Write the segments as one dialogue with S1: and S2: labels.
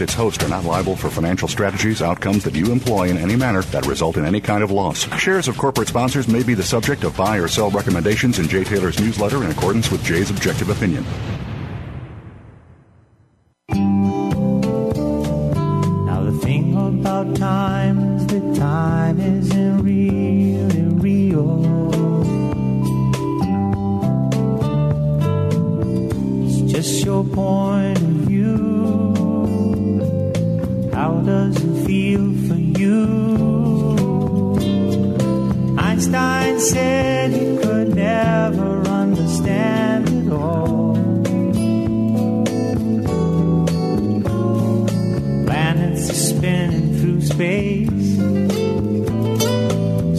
S1: its host are not liable for financial strategies, outcomes that you employ in any manner that result in any kind of loss. Shares of corporate sponsors may be the subject of buy or sell recommendations in Jay Taylor's newsletter in accordance with Jay's objective opinion.
S2: Now the thing about time is that time isn't really real. It's just your point. How does it feel for you? Einstein said he could never understand it all. Planets are spinning through space.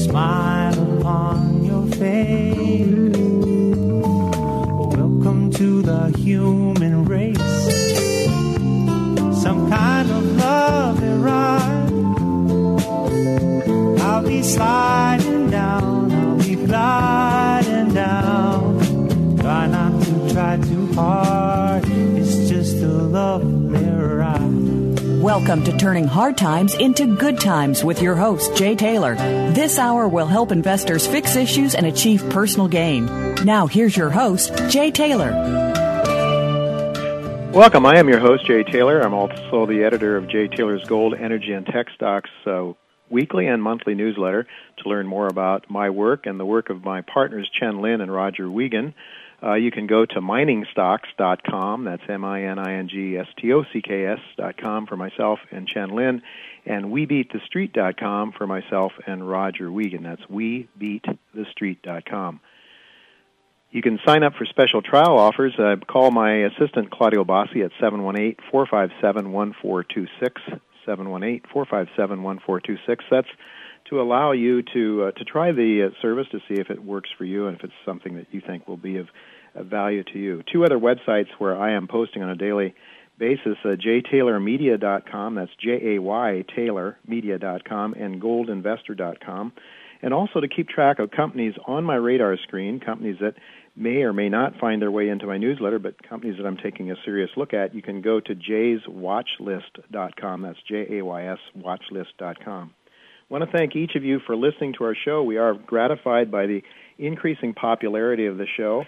S2: Smile upon your face. Sliding down, I'll be gliding down. Try not to try too hard, it's just a lovely ride.
S3: Welcome to Turning Hard Times into Good Times with your host, Jay Taylor. This hour will help investors fix issues and achieve personal gain. Now, here's your host, Jay Taylor.
S4: Welcome. I am your host, Jay Taylor. I'm also the editor of Jay Taylor's Gold, Energy, and Tech Stocks uh, weekly and monthly newsletter. To learn more about my work and the work of my partners, Chen Lin and Roger Wiegand, uh, you can go to miningstocks.com. That's M-I-N-I-N-G-S-T-O-C-K-S dot com for myself and Chen Lin, and WeBeatTheStreet.com for myself and Roger Wiegand. That's WeBeatTheStreet.com. You can sign up for special trial offers. Uh, call my assistant Claudio Bossi at 718-457-1426, 718-457-1426. That's to allow you to uh, to try the uh, service to see if it works for you and if it's something that you think will be of, of value to you. Two other websites where I am posting on a daily basis, uh, jaytaylormedia.com, that's J-A-Y taylormedia.com, and goldinvestor.com. And also to keep track of companies on my radar screen, companies that may or may not find their way into my newsletter, but companies that I'm taking a serious look at, you can go to jayswatchlist.com. That's J-A-Y-S watchlist.com. I want to thank each of you for listening to our show. We are gratified by the increasing popularity of the show.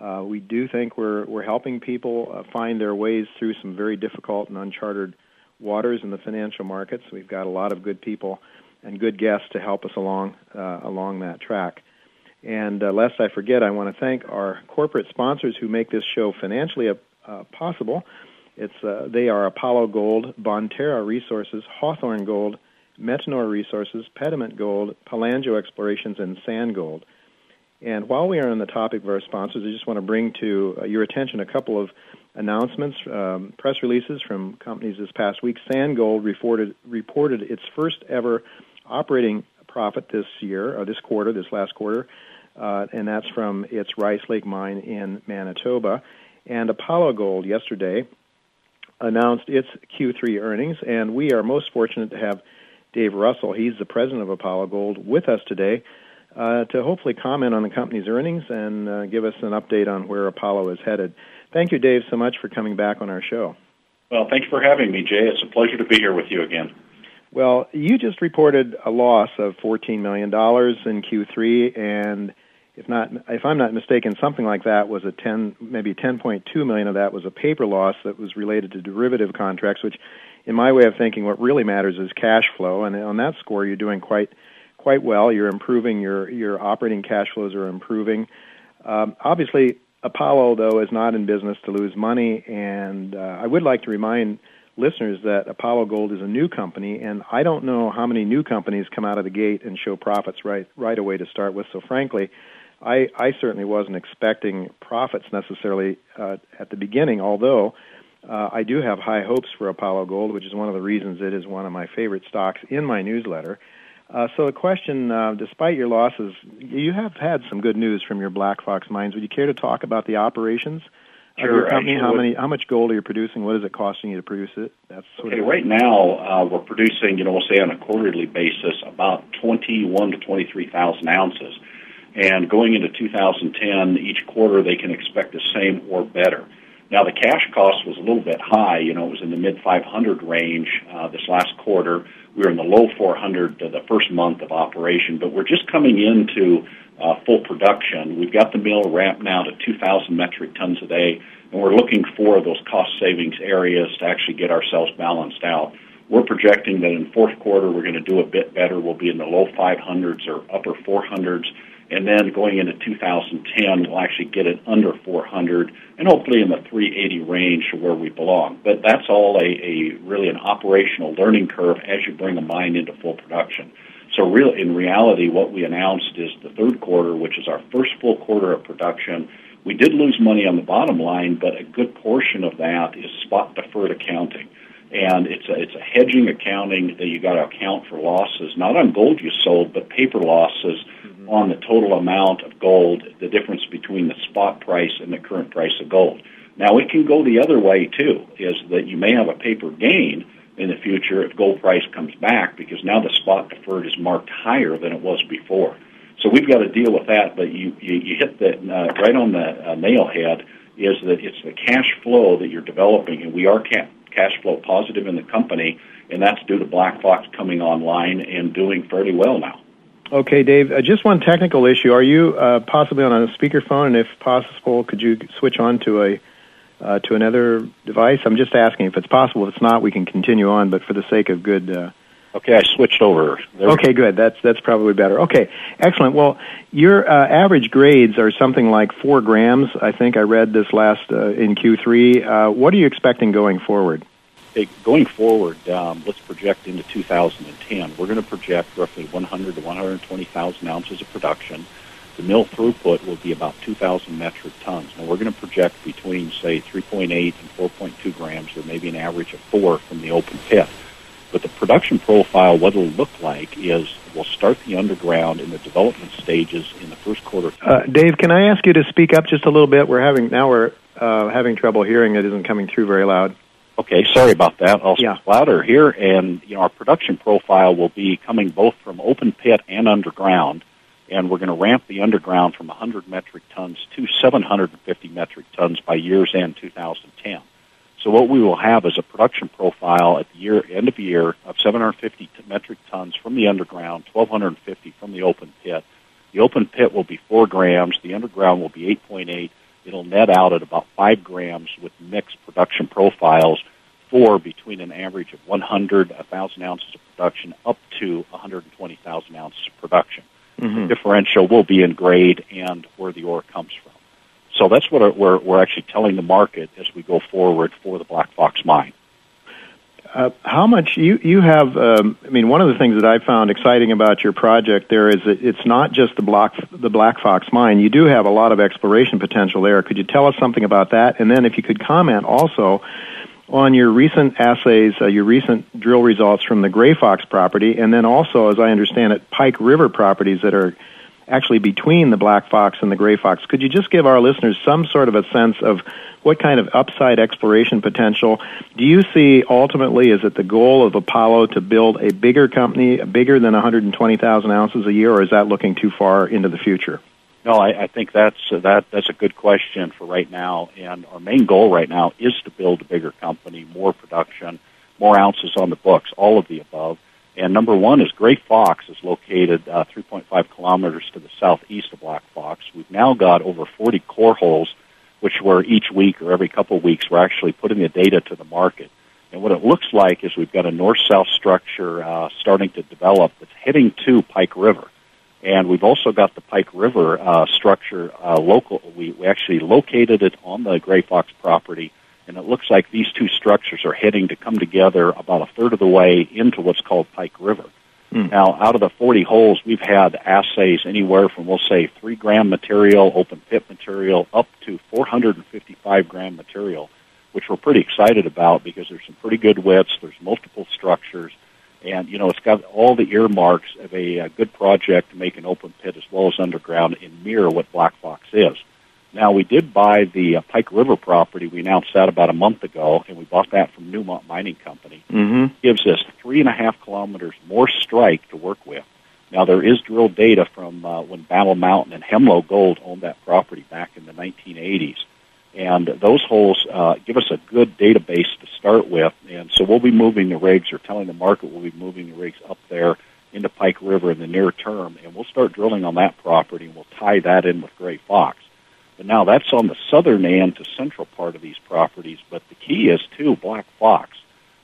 S4: Uh, we do think we're we're helping people uh, find their ways through some very difficult and uncharted waters in the financial markets. We've got a lot of good people and good guests to help us along uh, along that track. And uh, lest I forget, I want to thank our corporate sponsors who make this show financially uh, possible. It's uh, they are Apollo Gold, Bonterra Resources, Hawthorne Gold, Metanor Resources, Pediment Gold, Palangio Explorations, and San Gold. And while we are on the topic of our sponsors, I just want to bring to uh, your attention a couple of announcements, um, press releases from companies this past week. San Gold reported, reported its first ever operating profit this year, or this quarter, this last quarter, uh, and that's from its Rice Lake mine in Manitoba. And Apollo Gold yesterday announced its Q3 earnings, and we are most fortunate to have Dave Russell. He's the president of Apollo Gold with us today uh, to hopefully comment on the company's earnings and uh, give us an update on where Apollo is headed. Thank you, Dave, so much for coming back on our show.
S5: Well, thank you for having me, Jay. It's a pleasure to be here with you again.
S4: Well, you just reported a loss of $14 million in Q3, and if not if I'm not mistaken, something like that was a 10 maybe 10.2 million of that was a paper loss that was related to derivative contracts, which in my way of thinking what really matters is cash flow and on that score you're doing quite quite well. You're improving your your operating cash flows are improving. Um, obviously Apollo though is not in business to lose money and uh, I would like to remind listeners that Apollo Gold is a new company, and I don't know how many new companies come out of the gate and show profits right right away to start with. So frankly, I I certainly wasn't expecting profits necessarily uh, at the beginning, although. Uh, I do have high hopes for Apollo Gold, which is one of the reasons it is one of my favorite stocks in my newsletter. Uh, so, the question, uh, despite your losses, you have had some good news from your Black Fox mines. Would you care to talk about the operations
S5: Sure.
S4: of your company? How many? How much gold are you producing? What is it costing you to produce it?
S5: That's okay. Of right now, uh, we're producing, you know, we'll say on a quarterly basis, about twenty-one to twenty-three thousand ounces. And going into 2010, each quarter they can expect the same or better. Now the cash cost was a little bit high. You know, it was in the mid 500 range uh, this last quarter. We were in the low 400 the first month of operation, but we're just coming into uh, full production. We've got the mill ramped now to 2,000 metric tons a day, and we're looking for those cost savings areas to actually get ourselves balanced out. We're projecting that in fourth quarter we're going to do a bit better. We'll be in the low 500s or upper 400s, and then going into 2010 we'll actually get it under 400 and hopefully in the 380 range to where we belong. But that's all a, a really an operational learning curve as you bring a mine into full production. So real, in reality, what we announced is the third quarter, which is our first full quarter of production. We did lose money on the bottom line, but a good portion of that is spot deferred accounting. And it's a, it's a hedging accounting that you got to account for losses, not on gold you sold, but paper losses. On the total amount of gold, the difference between the spot price and the current price of gold. Now it can go the other way too, is that you may have a paper gain, in the future if gold price comes back because now the spot deferred is marked higher than it was before. So we've got to deal with that. But you you, you hit that uh, right on the uh, nail head is that it's the cash flow that you're developing, and we are ca- cash flow positive in the company, and that's due to Black Fox coming online and doing fairly well now.
S4: Okay, Dave. Uh, just one technical issue. Are you uh, possibly on a speakerphone? And if possible, could you switch on to a uh, to another device? I'm just asking if it's possible. If it's not, we can continue on. But for the sake of good. Uh,
S5: okay, I switched over.
S4: There okay, good. That's that's probably better. Okay, excellent. Well, your uh, average grades are something like four grams. I think I read this last uh, in Q3. Uh, what are you expecting going forward?
S5: Hey, going forward, um, let's project into 2010. We're going to project roughly 100 to 120,000 ounces of production the mill throughput will be about 2,000 metric tons. Now we're going to project between, say, 3.8 and 4.2 grams, or maybe an average of 4 from the open pit. But the production profile, what it'll look like is we'll start the underground in the development stages in the first quarter.
S4: Uh, Dave, can I ask you to speak up just a little bit? We're having now we're uh, having trouble hearing. It isn't coming through very loud.
S5: Okay, sorry about that. I'll
S4: yeah.
S5: speak louder here, and you know our production profile will be coming both from open pit and underground and we're going to ramp the underground from 100 metric tons to 750 metric tons by year's end 2010. So what we will have is a production profile at the year end of year of 750 metric tons from the underground, 1,250 from the open pit. The open pit will be four grams. The underground will be 8.8. It'll net out at about five grams with mixed production profiles for between an average of 100, 1,000 ounces of production up to 120,000 ounces of production. Mm-hmm. differential will be in grade and where the ore comes from. So that's what we're, we're actually telling the market as we go forward for the Black Fox mine.
S4: Uh, how much you you have? Um, I mean, one of the things that I found exciting about your project there is that it's not just the Black the Black Fox mine. You do have a lot of exploration potential there. Could you tell us something about that? And then, if you could comment also on your recent assays, uh, your recent drill results from the Gray Fox property, and then also, as I understand it, Pike River properties that are actually between the Black Fox and the Gray Fox. Could you just give our listeners some sort of a sense of what kind of upside exploration potential do you see ultimately? Is it the goal of Apollo to build a bigger company, bigger than 120,000 ounces a year, or is that looking too far into the future?
S5: No, I, I think that's uh, that that's a good question for right now. And our main goal right now is to build a bigger company, more production, more ounces on the books, all of the above. And number one is Gray Fox is located uh, 3.5 kilometers to the southeast of Black Fox. We've now got over 40 core holes, which were each week or every couple of weeks, we're actually putting the data to the market. And what it looks like is we've got a north-south structure uh, starting to develop that's heading to Pike River. And we've also got the Pike River uh, structure uh, local. We, we actually located it on the Gray Fox property and it looks like these two structures are heading to come together about a third of the way into what's called Pike River. Mm. Now, out of the 40 holes, we've had assays anywhere from, we'll say, 3 gram material, open pit material, up to 455 gram material, which we're pretty excited about because there's some pretty good widths, there's multiple structures, and, you know, it's got all the earmarks of a, a good project to make an open pit as well as underground and mirror what Black Fox is. Now, we did buy the uh, Pike River property. We announced that about a month ago, and we bought that from Newmont Mining Company.
S4: Mm-hmm.
S5: Gives us three and a half kilometers more strike to work with. Now, there is drill data from uh, when Battle Mountain and Hemlo Gold owned that property back in the 1980s. And those holes uh, give us a good database to start with. And so we'll be moving the rigs, or telling the market we'll be moving the rigs up there into Pike River in the near term. And we'll start drilling on that property, and we'll tie that in with Gray Fox. But now that's on the southern end to central part of these properties. But the key is too Black Fox.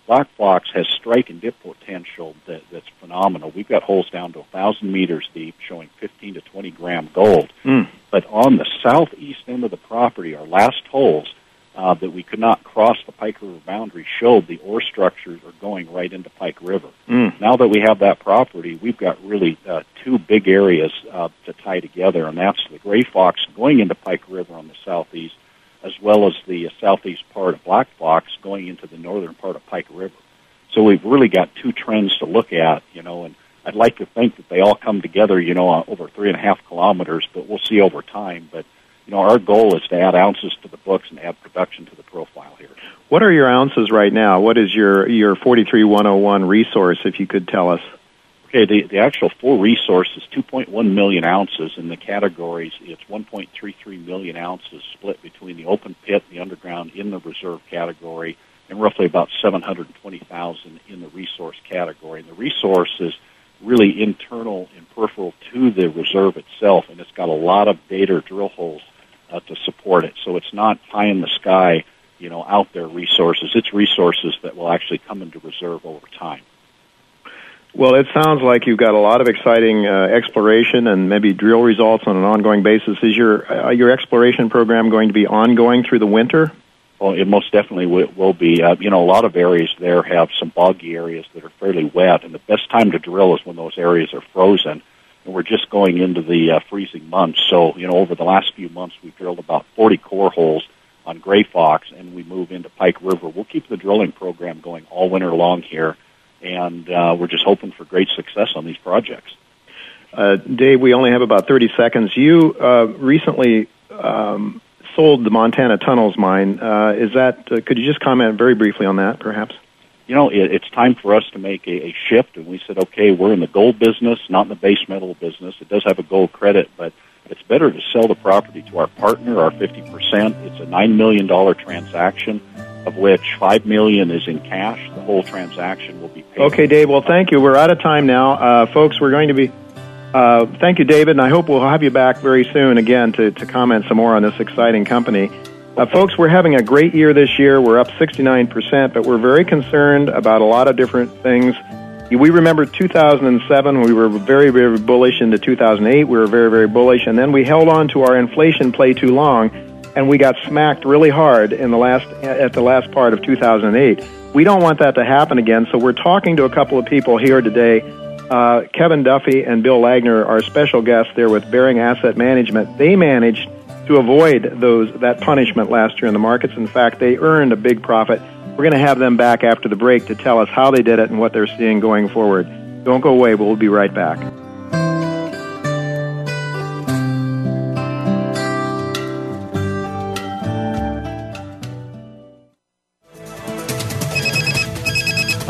S5: Black Fox has strike and dip potential that, that's phenomenal. We've got holes down to a thousand meters deep, showing 15 to 20 gram gold.
S4: Mm.
S5: But on the southeast end of the property, our last holes, uh, that we could not cross the Pike River boundary showed the ore structures are going right into Pike River.
S4: Mm.
S5: Now that we have that property, we've got really uh, two big areas uh, to tie together, and that's the Gray Fox going into Pike River on the southeast, as well as the uh, southeast part of Black Fox going into the northern part of Pike River. So we've really got two trends to look at, you know, and I'd like to think that they all come together, you know, uh, over three and a half kilometers, but we'll see over time. But you know, our goal is to add ounces to the books and add production to the profile here.
S4: What are your ounces right now? What is your your 43101 resource if you could tell us?
S5: Okay, the, the actual full resource is 2.1 million ounces. In the categories, it's 1.33 million ounces split between the open pit, the underground, in the reserve category, and roughly about 720,000 in the resource category. And the resource is really internal and peripheral to the reserve itself, and it's got a lot of data drill holes uh, to support it. So it's not pie in the sky, you know, out there resources. It's resources that will actually come into reserve over time.
S4: Well, it sounds like you've got a lot of exciting uh, exploration and maybe drill results on an ongoing basis. Is your uh, your exploration program going to be ongoing through the winter?
S5: Well, it most definitely will, will be. Uh, you know, a lot of areas there have some boggy areas that are fairly wet, and the best time to drill is when those areas are frozen and we're just going into the uh, freezing months. So, you know, over the last few months, we've drilled about 40 core holes on Gray Fox, and we move into Pike River. We'll keep the drilling program going all winter long here, and uh, we're just hoping for great success on these projects.
S4: Uh, Dave, we only have about 30 seconds. You uh, recently um, sold the Montana Tunnels mine. Uh, is that? Uh, could you just comment very briefly on that, perhaps?
S5: You know, it, it's time for us to make a, a shift. And we said, okay, we're in the gold business, not in the base metal business. It does have a gold credit, but it's better to sell the property to our partner, our 50%. It's a $9 million transaction, of which 5 million is in cash. The whole transaction will be paid.
S4: Okay, Dave. Well, thank you. We're out of time now. Uh, folks, we're going to be. Uh, thank you, David, and I hope we'll have you back very soon again to, to comment some more on this exciting company. Uh, folks, we're having a great year this year. We're up 69%, but we're very concerned about a lot of different things. We remember 2007, we were very, very bullish into 2008. We were very, very bullish, and then we held on to our inflation play too long, and we got smacked really hard in the last at the last part of 2008. We don't want that to happen again, so we're talking to a couple of people here today. Uh, Kevin Duffy and Bill Laggner are special guests there with Bearing Asset Management. They managed to avoid those that punishment last year in the markets. In fact, they earned a big profit. We're going to have them back after the break to tell us how they did it and what they're seeing going forward. Don't go away. We'll be right back.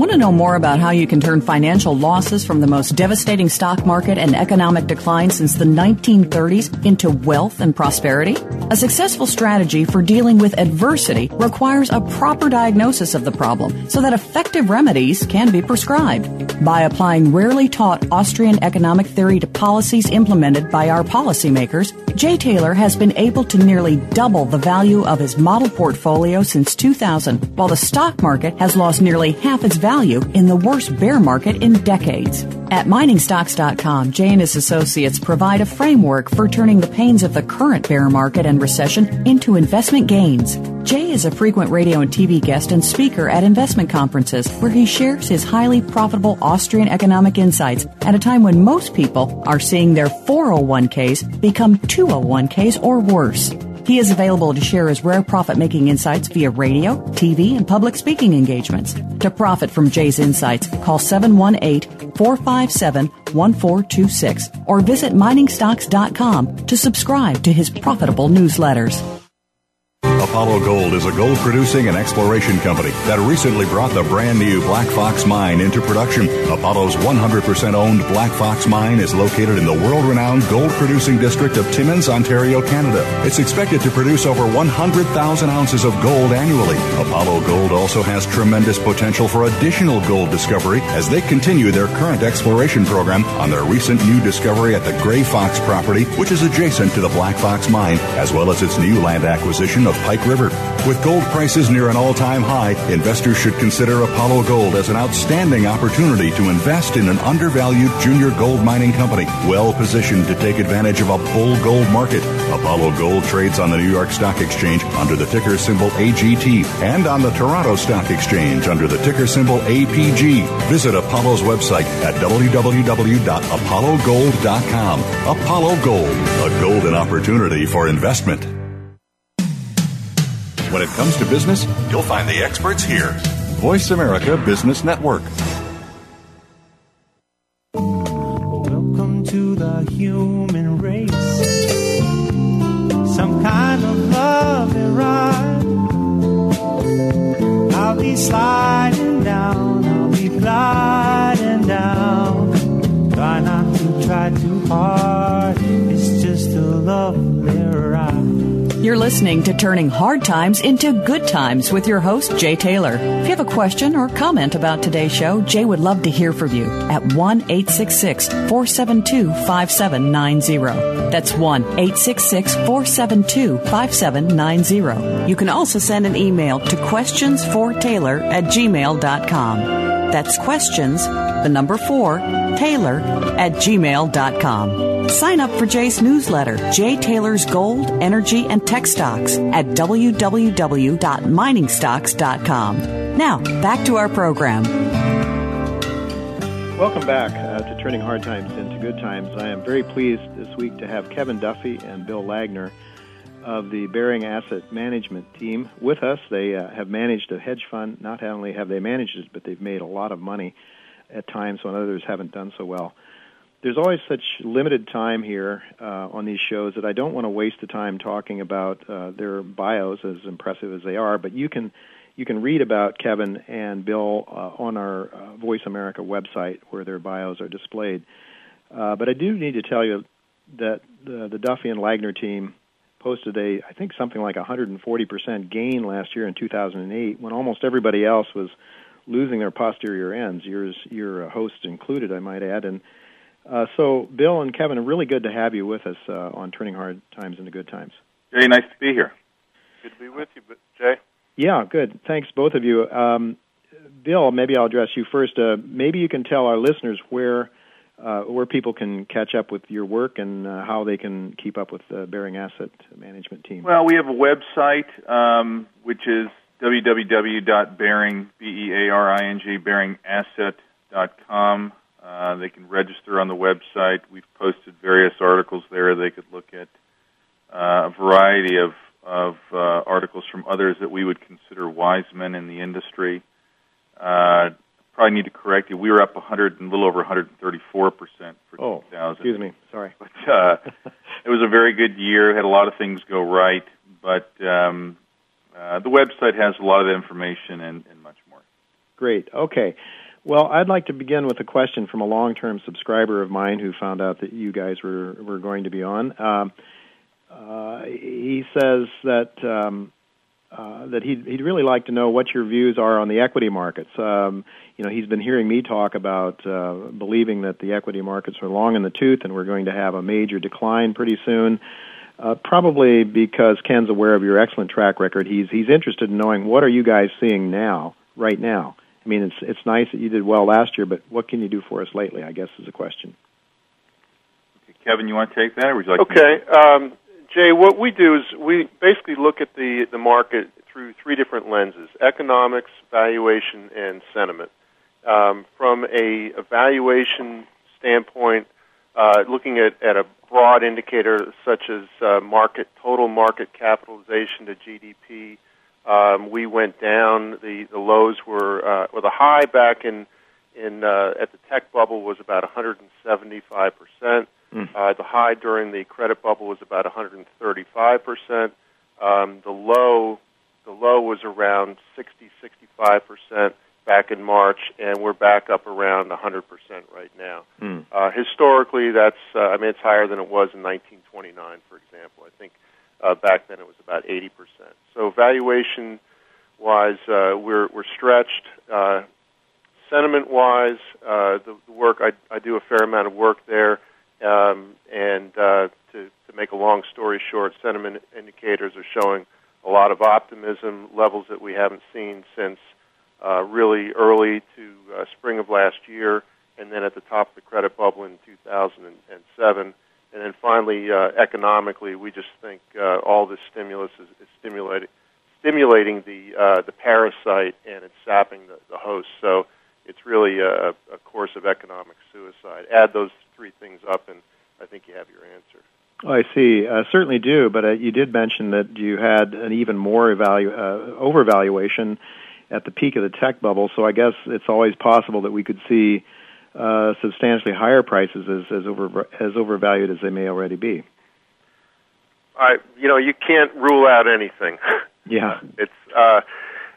S3: Want to know more about how you can turn financial losses from the most devastating stock market and economic decline since the 1930s into wealth and prosperity? A successful strategy for dealing with adversity requires a proper diagnosis of the problem so that effective remedies can be prescribed. By applying rarely taught Austrian economic theory to policies implemented by our policymakers, Jay Taylor has been able to nearly double the value of his model portfolio since 2000, while the stock market has lost nearly half its value in the worst bear market in decades. At miningstocks.com, Jay and his associates provide a framework for turning the pains of the current bear market and recession into investment gains. Jay is a frequent radio and TV guest and speaker at investment conferences where he shares his highly profitable Austrian economic insights at a time when most people are seeing their 401ks become 201ks or worse. He is available to share his rare profit making insights via radio, TV, and public speaking engagements. To profit from Jay's insights, call 718 457 1426 or visit miningstocks.com to subscribe to his profitable newsletters.
S1: Apollo Gold is a gold producing and exploration company that recently brought the brand new Black Fox Mine into production. Apollo's 100% owned Black Fox Mine is located in the world renowned gold producing district of Timmins, Ontario, Canada. It's expected to produce over 100,000 ounces of gold annually. Apollo Gold also has tremendous potential for additional gold discovery as they continue their current exploration program on their recent new discovery at the Gray Fox property, which is adjacent to the Black Fox Mine, as well as its new land acquisition of Pike River. With gold prices near an all-time high, investors should consider Apollo Gold as an outstanding opportunity to invest in an undervalued junior gold mining company, well positioned to take advantage of a bull gold market. Apollo Gold trades on the New York Stock Exchange under the ticker symbol AGT and on the Toronto Stock Exchange under the ticker symbol APG. Visit Apollo's website at www.apollogold.com. Apollo Gold, a golden opportunity for investment. When it comes to business, you'll find the experts here. Voice America Business Network.
S2: Welcome to the human race. Some kind of love and ride. I'll be sliding down, I'll be gliding down. Try not to try too hard. It's just a lovely ride.
S3: You're listening to Turning Hard Times into Good Times with your host, Jay Taylor. If you have a question or comment about today's show, Jay would love to hear from you at 1 866 472 5790. That's 1 866 472 5790. You can also send an email to questionsfortaylor at gmail.com. That's questions, the number four, Taylor at gmail.com. Sign up for Jay's newsletter, Jay Taylor's Gold, Energy, and Tech Stocks at www.miningstocks.com. Now, back to our program.
S4: Welcome back uh, to Turning Hard Times into Good Times. I am very pleased this week to have Kevin Duffy and Bill Laggner of the Bearing Asset Management team with us. They uh, have managed a hedge fund. Not only have they managed it, but they've made a lot of money at times when others haven't done so well. There's always such limited time here uh, on these shows that I don't want to waste the time talking about uh, their bios, as impressive as they are. But you can you can read about Kevin and Bill uh, on our uh, Voice America website where their bios are displayed. Uh, but I do need to tell you that the, the Duffy and Laggner team posted a I think something like 140% gain last year in 2008 when almost everybody else was losing their posterior ends. Yours, your host included, I might add, and uh, so, Bill and Kevin, really good to have you with us uh, on Turning Hard Times into Good Times.
S6: Jay, nice to be here. Good to be with you, Jay.
S4: Yeah, good. Thanks, both of you. Um, Bill, maybe I'll address you first. Uh, maybe you can tell our listeners where uh, where people can catch up with your work and uh, how they can keep up with the Bearing Asset Management team.
S6: Well, we have a website um, which is www.bearing. Uh, they can register on the website. We've posted various articles there. They could look at uh, a variety of, of uh, articles from others that we would consider wise men in the industry. Uh, probably need to correct you. We were up 100 and a little over 134 percent for
S4: oh,
S6: 2000.
S4: Excuse me, sorry.
S6: But uh, it was a very good year. Had a lot of things go right, but um, uh, the website has a lot of information and, and much more.
S4: Great. Okay. Well, I'd like to begin with a question from a long-term subscriber of mine who found out that you guys were were going to be on. Um, uh, he says that um, uh, that he'd, he'd really like to know what your views are on the equity markets. Um, you know, he's been hearing me talk about uh, believing that the equity markets are long in the tooth and we're going to have a major decline pretty soon. Uh, probably because Ken's aware of your excellent track record, he's he's interested in knowing what are you guys seeing now, right now. I mean, it's it's nice that you did well last year, but what can you do for us lately? I guess is a question.
S6: Okay, Kevin, you want to take that, or would you like?
S7: Okay, um, Jay. What we do is we basically look at the the market through three different lenses: economics, valuation, and sentiment. Um, from a valuation standpoint, uh, looking at, at a broad indicator such as uh, market total market capitalization to GDP um, we went down. The the lows were uh, well, the high back in in uh, at the tech bubble was about 175 percent. Mm. Uh, the high during the credit bubble was about 135 percent. Um, the low the low was around 60 65 percent back in March, and we're back up around 100 percent right now. Mm. Uh, historically, that's uh, I mean it's higher than it was in 1929, for example. I think uh, back then it was about 80%. So valuation wise, uh, we're, we're stretched. Uh, sentiment wise, uh, the, the work, I, I do a fair amount of work there. Um, and uh, to, to make a long story short, sentiment indicators are showing a lot of optimism, levels that we haven't seen since uh, really early to uh, spring of last year, and then at the top of the credit bubble in 2007. And then finally, uh, economically, we just think uh, all this stimulus is, is stimulating stimulating the uh, the parasite and it's sapping the, the host. So it's really a, a course of economic suicide. Add those three things up, and I think you have your answer.
S4: Oh, I see. I certainly do, but uh, you did mention that you had an even more evalu- uh, overvaluation at the peak of the tech bubble. So I guess it's always possible that we could see uh, substantially higher prices as as over as overvalued as they may already be.
S7: I you know you can't rule out anything.
S4: Yeah,
S7: it's uh,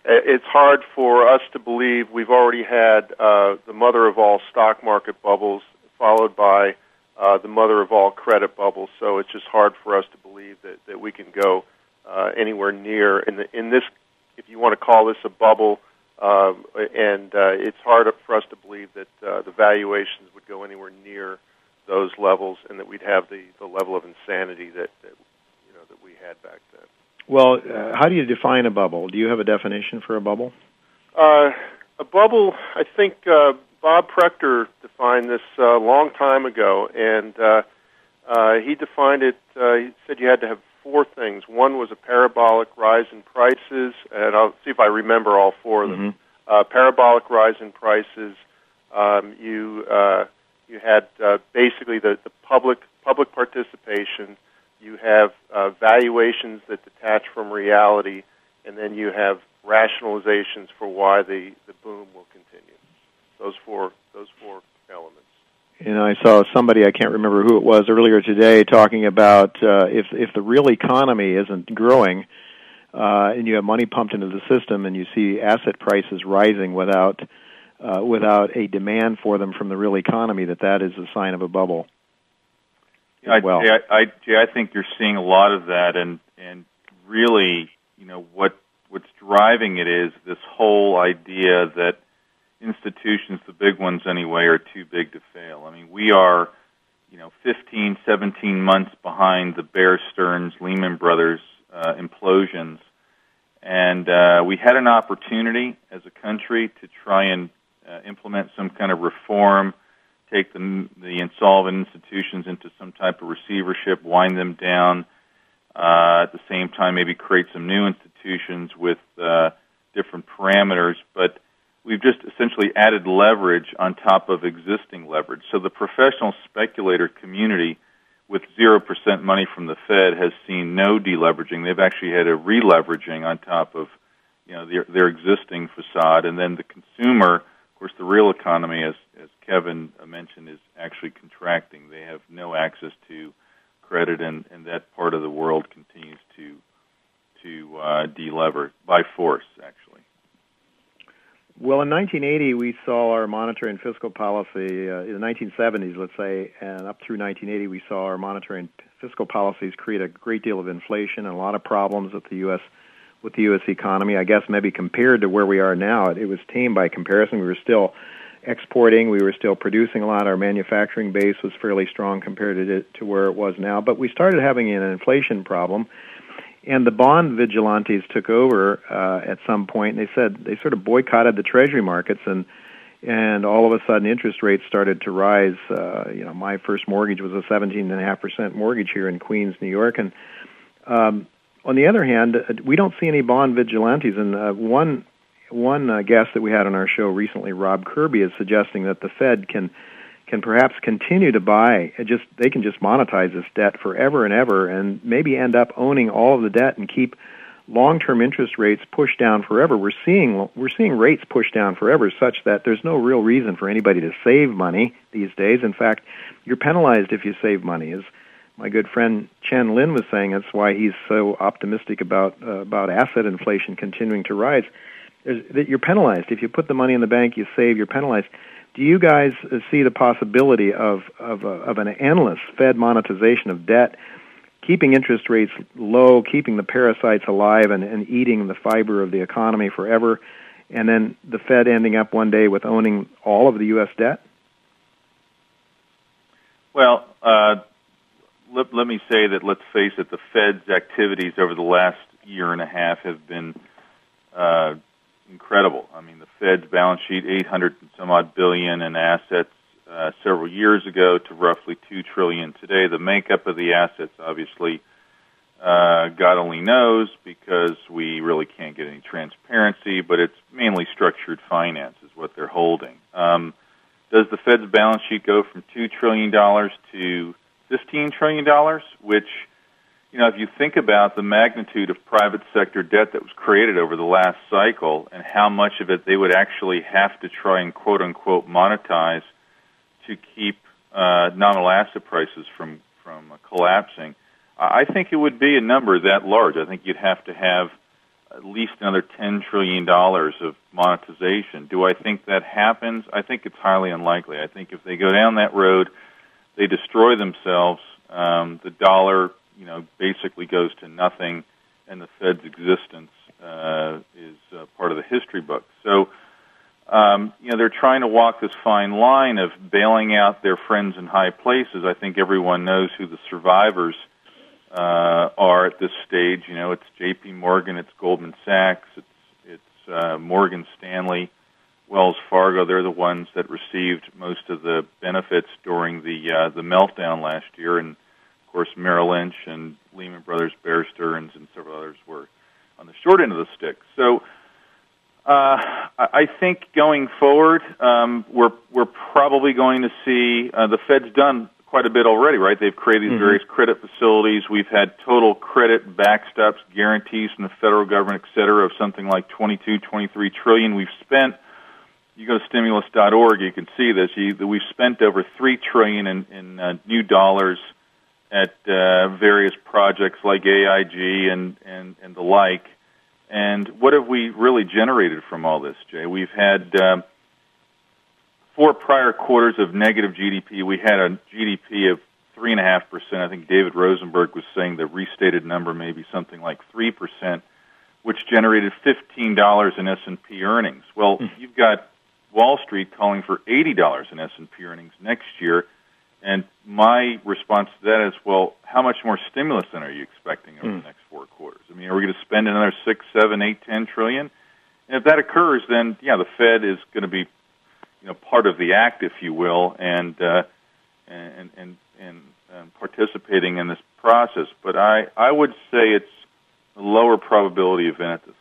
S7: it's hard for us to believe we've already had uh, the mother of all stock market bubbles, followed by uh, the mother of all credit bubbles. So it's just hard for us to believe that that we can go uh, anywhere near in the in this if you want to call this a bubble um, and uh, it's hard for us to believe that uh, the valuations would go anywhere near those levels, and that we'd have the, the level of insanity that, that you know that we had back then.
S4: Well, uh, how do you define a bubble? Do you have a definition for a bubble?
S7: Uh, a bubble, I think uh, Bob Prechter defined this a long time ago, and uh, uh, he defined it. Uh, he said you had to have four things. One was a parabolic rise in prices, and I'll see if I remember all four of them. Mm-hmm. Uh, parabolic rise in prices. Um, you uh, you had uh, basically the, the public public participation. You have uh, valuations that detach from reality, and then you have rationalizations for why the, the boom will continue. Those four those four elements.
S4: And I saw somebody I can't remember who it was earlier today talking about uh, if if the real economy isn't growing, uh, and you have money pumped into the system, and you see asset prices rising without uh, without a demand for them from the real economy, that that is a sign of a bubble.
S6: Yeah, well, Jay, I, I, Jay, I think you're seeing a lot of that, and and really, you know, what what's driving it is this whole idea that institutions, the big ones anyway, are too big to fail. I mean, we are, you know, 15, 17 months behind the Bear Stearns, Lehman Brothers uh, implosions, and uh, we had an opportunity as a country to try and uh, implement some kind of reform, take the, the insolvent institutions into some type of receivership, wind them down. Uh, at the same time, maybe create some new institutions with uh, different parameters, but we've just essentially added leverage on top of existing leverage. So the professional speculator community with 0% money from the Fed has seen no deleveraging. They've actually had a releveraging on top of you know their, their existing facade and then the consumer of course the real economy as as Kevin mentioned is actually contracting. They have no access to credit and and that part of the world continues to to uh, delever by force actually.
S4: Well, in 1980, we saw our monetary and fiscal policy, uh, in the 1970s, let's say, and up through 1980, we saw our monetary and fiscal policies create a great deal of inflation and a lot of problems with the U.S. with the U.S. economy. I guess maybe compared to where we are now, it, was tame by comparison. We were still exporting, we were still producing a lot. Our manufacturing base was fairly strong compared to, to where it was now. But we started having an inflation problem and the bond vigilantes took over uh, at some point. And they said they sort of boycotted the treasury markets, and and all of a sudden interest rates started to rise. Uh, you know, my first mortgage was a seventeen and a half percent mortgage here in Queens, New York, and um, on the other hand, uh, we don't see any bond vigilantes. And uh, one one uh, guest that we had on our show recently, Rob Kirby, is suggesting that the Fed can can perhaps continue to buy just they can just monetize this debt forever and ever and maybe end up owning all of the debt and keep long-term interest rates pushed down forever. We're seeing we're seeing rates pushed down forever such that there's no real reason for anybody to save money these days. In fact you're penalized if you save money. As my good friend Chen Lin was saying that's why he's so optimistic about uh, about asset inflation continuing to rise that you're penalized. If you put the money in the bank you save you're penalized do you guys see the possibility of of, uh, of an endless Fed monetization of debt, keeping interest rates low, keeping the parasites alive, and, and eating the fiber of the economy forever, and then the Fed ending up one day with owning all of the U.S. debt?
S6: Well, uh, let, let me say that let's face it, the Fed's activities over the last year and a half have been uh, incredible. I mean, the Fed's balance sheet, 800 and some odd billion in assets uh, several years ago to roughly 2 trillion today. The makeup of the assets, obviously, uh, God only knows because we really can't get any transparency, but it's mainly structured finance is what they're holding. Um, does the Fed's balance sheet go from $2 trillion to $15 trillion, which you know, if you think about the magnitude of private sector debt that was created over the last cycle and how much of it they would actually have to try and quote unquote monetize to keep uh, nominal asset prices from from collapsing, I think it would be a number that large. I think you'd have to have at least another ten trillion dollars of monetization. Do I think that happens? I think it's highly unlikely. I think if they go down that road, they destroy themselves. Um, the dollar you know, basically goes to nothing, and the Fed's existence uh, is uh, part of the history book. So, um, you know, they're trying to walk this fine line of bailing out their friends in high places. I think everyone knows who the survivors uh, are at this stage. You know, it's J.P. Morgan, it's Goldman Sachs, it's it's uh, Morgan Stanley. Wells Fargo, they're the ones that received most of the benefits during the uh, the meltdown last year, and course, Merrill Lynch and Lehman Brothers, Bear Stearns, and several others were on the short end of the stick. So uh, I think going forward, um, we're we're probably going to see uh, the Fed's done quite a bit already, right? They've created these mm-hmm. various credit facilities. We've had total credit backstops, guarantees from the federal government, et cetera, of something like 22, 23 trillion. We've spent. You go to stimulus.org, you can see this. You, we've spent over three trillion in, in uh, new dollars at uh, various projects like AIG and, and, and the like. And what have we really generated from all this, Jay? We've had uh, four prior quarters of negative GDP. We had a GDP of three and a half percent. I think David Rosenberg was saying the restated number may be something like three percent, which generated fifteen dollars in S and P earnings. Well, mm. you've got Wall Street calling for eighty dollars in S and P earnings next year and my response to that is, well, how much more stimulus then are you expecting over mm. the next four quarters? I mean, are we going to spend another six, seven, eight, ten trillion? And if that occurs, then yeah, the Fed is going to be, you know, part of the act, if you will, and uh, and and and, and participating in this process. But I I would say it's a lower probability event at this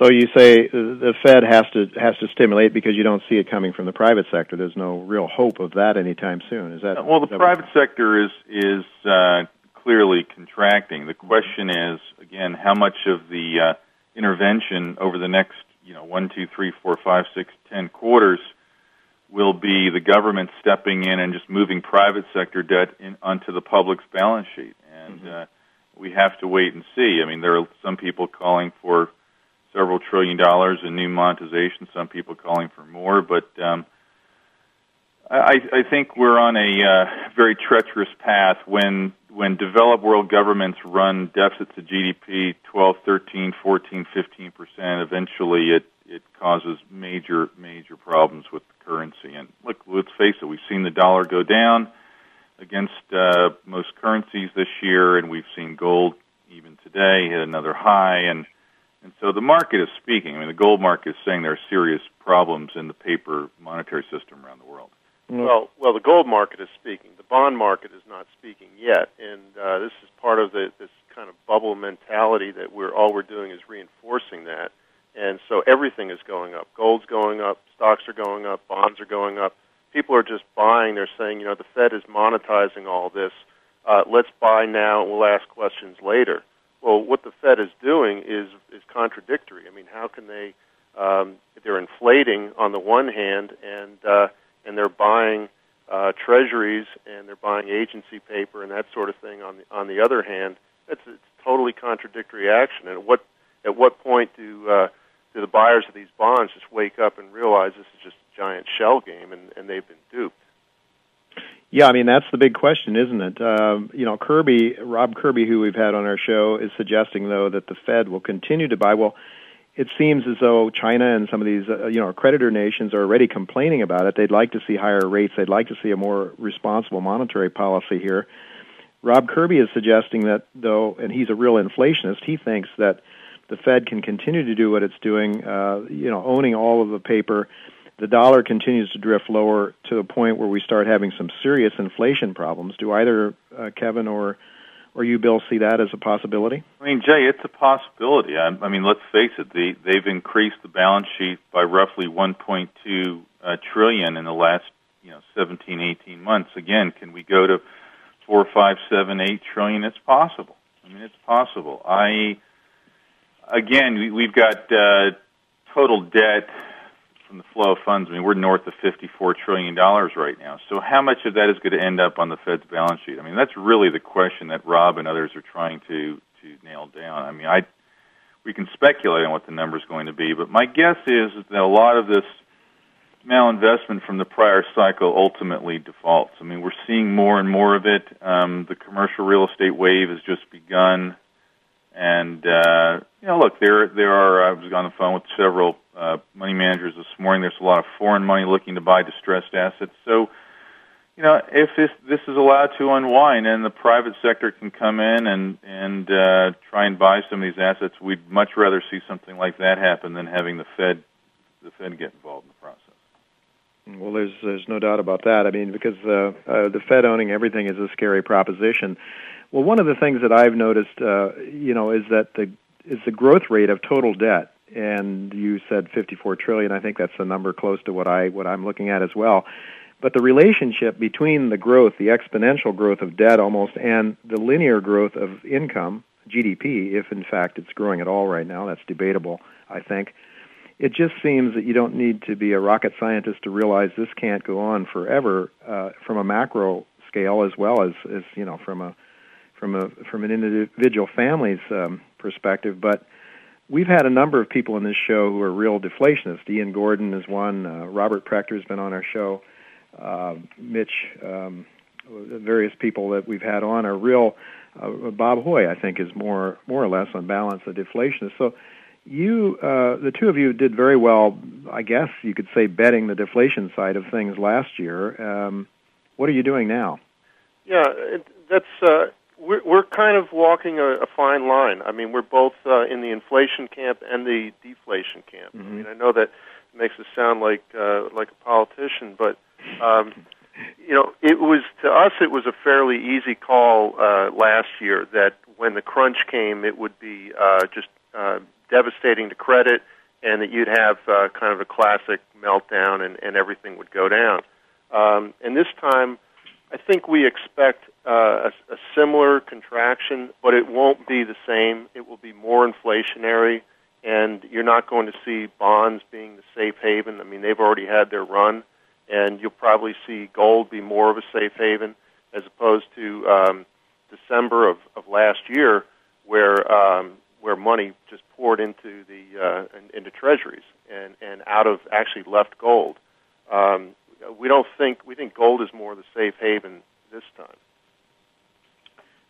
S4: so you say the Fed has to has to stimulate because you don't see it coming from the private sector. There's no real hope of that anytime soon. Is that
S6: well? The private sector is is uh, clearly contracting. The question is again how much of the uh, intervention over the next you know one, two, three, four, five, six, ten quarters will be the government stepping in and just moving private sector debt in, onto the public's balance sheet, and mm-hmm. uh, we have to wait and see. I mean, there are some people calling for several trillion dollars in new monetization. Some people calling for more, but um, I, I think we're on a uh, very treacherous path when when developed world governments run deficits of GDP 12, 13, 14, 15 percent. Eventually, it it causes major major problems with the currency. And look, let's face it, we've seen the dollar go down against uh, most currencies this year, and we've seen gold even today hit another high. And and so the market is speaking. I mean, the gold market is saying there are serious problems in the paper monetary system around the world.
S7: Well, well, the gold market is speaking. The bond market is not speaking yet, and uh, this is part of the, this kind of bubble mentality that we're all we're doing is reinforcing that. And so everything is going up. Gold's going up, stocks are going up, bonds are going up. People are just buying. They're saying, you know, the Fed is monetizing all this. Uh, let's buy now, and we'll ask questions later. Well, what the Fed is doing is is contradictory. I mean, how can they? Um, they're inflating on the one hand, and uh, and they're buying uh, treasuries and they're buying agency paper and that sort of thing. On the on the other hand, it's it's totally contradictory action. And at what at what point do uh, do the buyers of these bonds just wake up and realize this is just a giant shell game and, and they've been duped?
S4: Yeah, I mean that's the big question, isn't it? Uh, you know, Kirby, Rob Kirby, who we've had on our show, is suggesting though that the Fed will continue to buy. Well, it seems as though China and some of these, uh, you know, creditor nations are already complaining about it. They'd like to see higher rates. They'd like to see a more responsible monetary policy here. Rob Kirby is suggesting that, though, and he's a real inflationist. He thinks that the Fed can continue to do what it's doing, uh, you know, owning all of the paper. The dollar continues to drift lower to the point where we start having some serious inflation problems. Do either uh, Kevin or or you, Bill, see that as a possibility?
S6: I mean, Jay, it's a possibility. I, I mean, let's face it; the, they've increased the balance sheet by roughly 1.2 uh, trillion in the last, you know, 17, 18 months. Again, can we go to four, five, seven, eight trillion? It's possible. I mean, it's possible. I, again, we, we've got uh, total debt from the flow of funds. I mean, we're north of $54 trillion right now. So how much of that is going to end up on the Fed's balance sheet? I mean, that's really the question that Rob and others are trying to, to nail down. I mean, I, we can speculate on what the number is going to be, but my guess is that a lot of this malinvestment from the prior cycle ultimately defaults. I mean, we're seeing more and more of it. Um, the commercial real estate wave has just begun. And uh, you know, look, there there are. I was on the phone with several uh, money managers this morning. There's a lot of foreign money looking to buy distressed assets. So, you know, if this this is allowed to unwind and the private sector can come in and and uh, try and buy some of these assets, we'd much rather see something like that happen than having the Fed the Fed get involved in the process.
S4: Well, there's there's no doubt about that. I mean, because uh, uh, the Fed owning everything is a scary proposition. Well, one of the things that I've noticed, uh, you know, is that the is the growth rate of total debt. And you said 54 trillion. I think that's a number close to what I what I'm looking at as well. But the relationship between the growth, the exponential growth of debt almost, and the linear growth of income, GDP, if in fact it's growing at all right now, that's debatable, I think. It just seems that you don't need to be a rocket scientist to realize this can't go on forever uh, from a macro scale as well as, as you know from a from a from an individual family's um, perspective. But we've had a number of people in this show who are real deflationists. Ian Gordon is one. Uh, Robert Prechter has been on our show. Uh, Mish, um, various people that we've had on are real. Uh, Bob Hoye, I think, is more more or less on balance a deflationist. So you, uh, the two of you, did very well. I guess you could say betting the deflation side of things last year. Um, what are you doing now?
S7: Yeah, it, that's uh, we're, we're kind of walking a, a fine line. I mean, we're both uh, in the inflation camp and the deflation camp. Mm-hmm. I mean, I know that makes us sound like uh, like a politician, but um, you know, it was to us it was a fairly easy call uh, last year that when the crunch came, it would be uh, just uh, devastating to credit, and that you'd have uh, kind of a classic meltdown, and, and everything would go down. Um, and this time I think we expect uh, a, a similar contraction, but it won't be the same. It will be more inflationary, and you're not going to see bonds being the safe haven. I mean, they've already had their run, and you'll probably see gold be more of a safe haven as opposed to um, December of, of last year, where um, where money just poured into the uh, into treasuries and and out of actually left gold. Um, uh, we don't think we think gold is more the safe haven this time.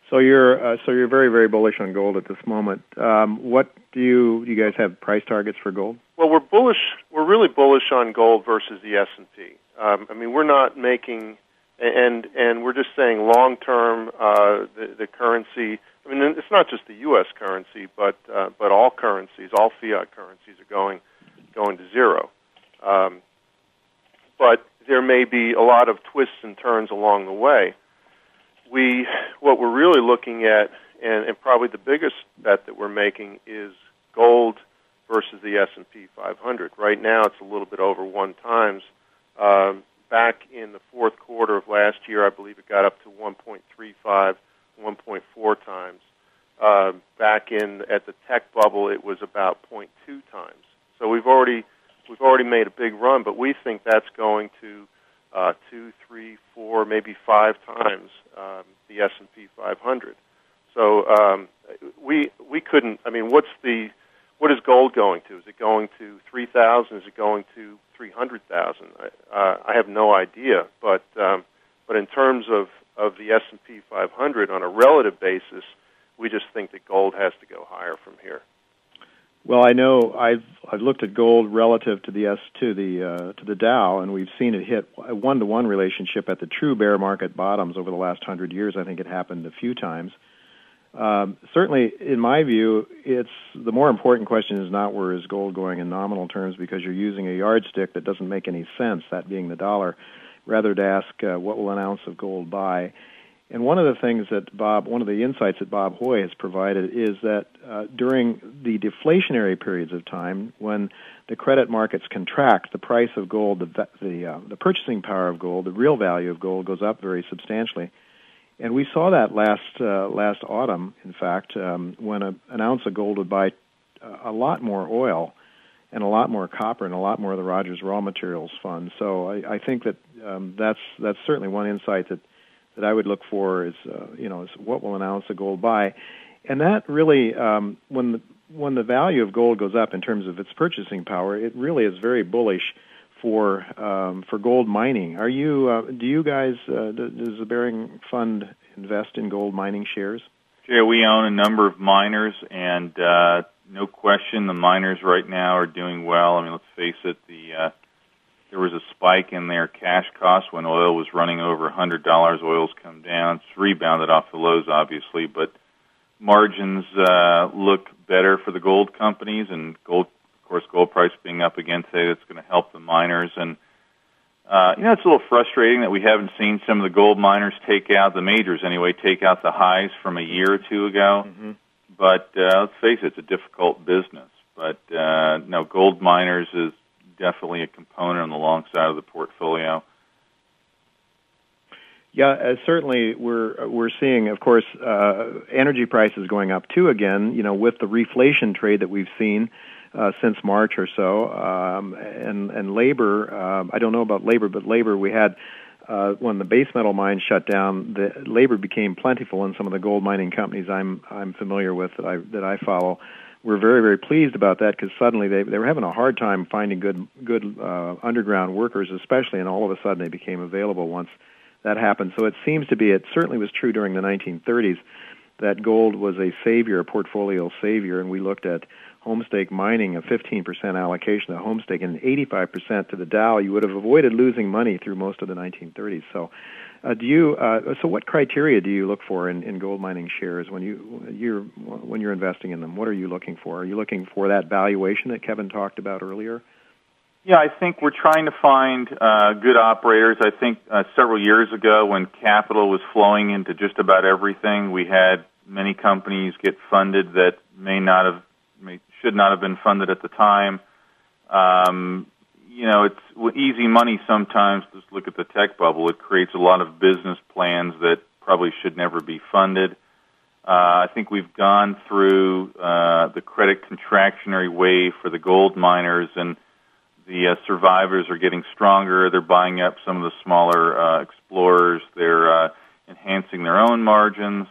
S4: So you're uh, so you're very very bullish on gold at this moment. Um, what do you do you guys have price targets for gold?
S7: Well, we're bullish. We're really bullish on gold versus the S and P. Um, I mean, we're not making and and we're just saying long term uh, the the currency. I mean, it's not just the U.S. currency, but uh, but all currencies, all fiat currencies are going going to zero. Um, but there may be a lot of twists and turns along the way. We what we're really looking at, and, and probably the biggest bet that we're making is gold versus the S and P 500. Right now, it's a little bit over one times. Um, back in the fourth quarter of last year, I believe it got up to 1.35, 1.4 times. Uh, back in at the tech bubble, it was about 0.2 times. So we've already we've already made a big run, but we think that's going to uh, two, three, four, maybe five times um, the S and P 500. So um, we we couldn't. I mean, what's the what is gold going to? Is it going to three thousand? Is it going to three hundred thousand? Uh, I have no idea. But um, but in terms of of the S and P 500 on a relative basis, we just think that gold has to go higher from here.
S4: Well, I know I've I've looked at gold relative to the S to the uh, to the Dow, and we've seen it hit a one to one relationship at the true bear market bottoms over the last hundred years. I think it happened a few times. Um, certainly, in my view, it's the more important question is not where is gold going in nominal terms because you're using a yardstick that doesn't make any sense, that being the dollar, rather to ask uh, what will an ounce of gold buy. And one of the things that Bob, one of the insights that Bob Hoye has provided is that uh, during the deflationary periods of time, when the credit markets contract, the price of gold, the the, uh, the purchasing power of gold, the real value of gold goes up very substantially. And we saw that last uh, last autumn, in fact, um, when a, an ounce of gold would buy a lot more oil and a lot more copper and a lot more of the Rogers Raw Materials Fund. So I, I think that um, that's that's certainly one insight that that I would look for is uh, you know is what will an ounce of gold buy, and that really um, when the when the value of gold goes up in terms of its purchasing power, it really is very bullish for um, for gold mining. Are you uh, do you guys uh, does the Bearing Fund invest in gold mining shares?
S6: Yeah, we own a number of miners, and uh, no question, the miners right now are doing well. I mean, let's face it, the uh, there was a spike in their cash costs when oil was running over a hundred dollars. Oil's come down; it's rebounded off the lows, obviously, but margins uh, look better for the gold companies, and gold of course, gold price being up again today, that's going to help the miners. And uh, you know, it's a little frustrating that we haven't seen some of the gold miners take out the majors anyway, take out the highs from a year or two ago. Mm-hmm. But uh, let's face it, it's a difficult business. But uh, no, gold miners is definitely a component on the long side of the portfolio.
S4: Yeah, uh, certainly we're we're seeing, of course, uh, energy prices going up too again. You know, with the reflation trade that we've seen, uh, since March or so. Um, and and labor, uh, I don't know about labor, but labor we had uh, when the base metal mines shut down, the labor became plentiful in some of the gold mining companies I'm I'm familiar with that I that I follow. We're very very pleased about that because suddenly they they were having a hard time finding good good uh, underground workers, especially, and all of a sudden they became available once that happened. So it seems to be it certainly was true during the 1930s that gold was a savior, a portfolio savior, and we looked at homestake mining a 15% allocation to homestake and 85% to the Dow, you would have avoided losing money through most of the 1930s. So, uh, do you? Uh, so, what criteria do you look for in, in gold mining shares when you you're when you're investing in them? What are you looking for? Are you looking for that valuation that Kevin talked about earlier?
S6: Yeah, I think we're trying to find uh, good operators. I think uh, several years ago, when capital was flowing into just about everything, we had many companies get funded that may not have may, should not have been funded at the time. Um, you know, it's easy money sometimes. Just look at the tech bubble. It creates a lot of business plans that probably should never be funded. Uh, I think we've gone through uh, the credit contractionary wave for the gold miners, and the uh, survivors are getting stronger. They're buying up some of the smaller uh, explorers. They're uh, enhancing their own margins.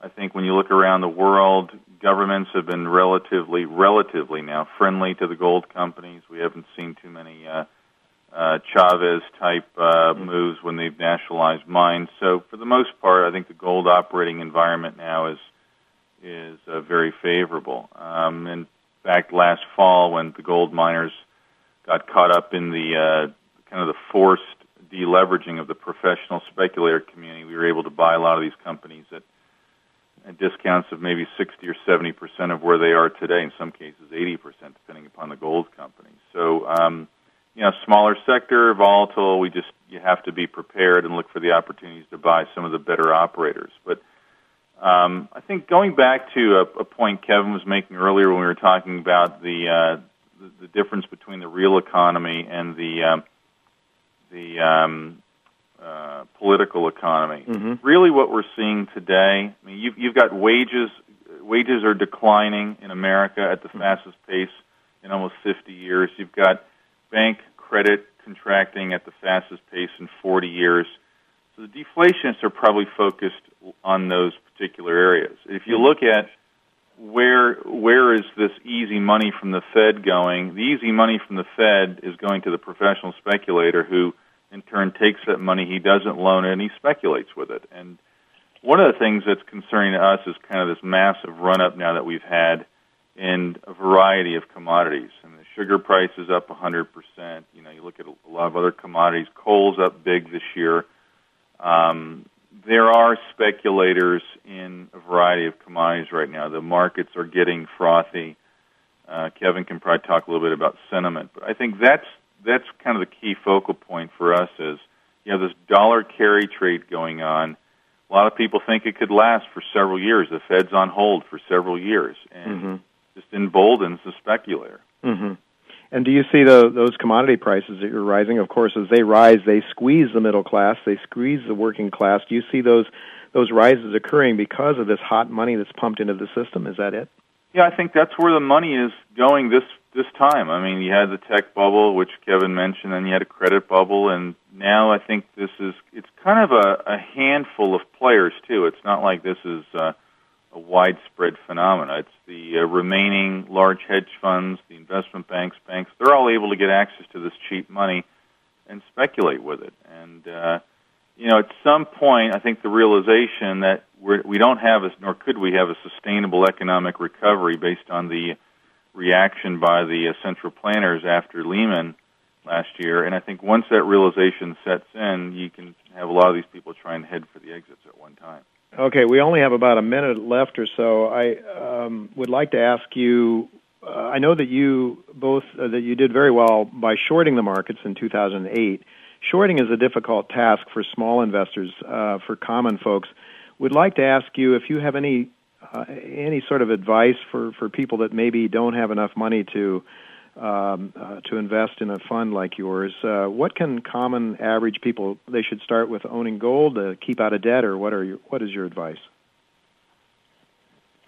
S6: I think when you look around the world, governments have been relatively, relatively now friendly to the gold companies. We haven't seen too many uh, uh, Chavez type uh, moves when they've nationalized mines. So for the most part, I think the gold operating environment now is is uh, very favorable. Um, in fact, last fall when the gold miners got caught up in the uh, kind of the forced deleveraging of the professional speculator community, we were able to buy a lot of these companies at, at discounts of maybe 60 or 70 percent of where they are today. In some cases, 80 percent, depending upon the gold company. So. Um, you know, smaller sector, volatile. We just you have to be prepared and look for the opportunities to buy some of the better operators. But um, I think going back to a, a point Kevin was making earlier when we were talking about the uh, the, the difference between the real economy and the um, the um, uh, political economy.
S4: Mm-hmm.
S6: Really, what we're seeing today. I mean, you've you've got wages. Wages are declining in America at the
S4: Mm-hmm.
S6: fastest pace in almost 50 years. You've got bank credit contracting at the fastest pace in 40 years. So the deflationists are probably focused on those particular areas. If you look at where where is this easy money from the Fed going? The easy money from the Fed is going to the professional speculator who in turn takes that money, he doesn't loan it and he speculates with it. And one of the things that's concerning to us is kind of this massive run up now that we've had in a variety of commodities. And the sugar price is up 100%. You know, you look at a lot of other commodities. Coal's up big this year. Um, there are speculators in a variety of commodities right now. The markets are getting frothy. Uh, Kevin can probably talk a little bit about sentiment, but I think that's that's kind of the key focal point for us. Is you have this dollar carry trade going on. A lot of people think it could last for several years. The Fed's on hold for several years, and
S4: Mm-hmm.
S6: just emboldens the speculator.
S4: hmm And do you see the, those commodity prices that you're rising? Of course, as they rise, they squeeze the middle class, they squeeze the working class. Do you see those those rises occurring because of this hot money that's pumped into the system? Is that it?
S6: Yeah, I think that's where the money is going this this time. I mean, you had the tech bubble, which Kevin mentioned, and you had a credit bubble, and now I think this is it's kind of a, a handful of players too. It's not like this is uh, a widespread phenomena. It's the uh, remaining large hedge funds, the investment banks, banks. They're all able to get access to this cheap money and speculate with it. And uh, you know, at some point, I think the realization that we're, we don't have, a, nor could we have, a sustainable economic recovery based on the reaction by the uh, central planners after Lehman last year. And I think once that realization sets in, you can have a lot of these people try and head for the exits at one time.
S4: Okay, we only have about a minute left or so. I um, would like to ask you. Uh, I know that you both uh, that you did very well by shorting the markets in 2008. Shorting is a difficult task for small investors, uh, for common folks. Would like to ask you if you have any uh, any sort of advice for, for people that maybe don't have enough money to um, uh, to invest in a fund like yours. Uh, what can common average people they should start with owning gold to keep out of debt, or what are your what is your advice?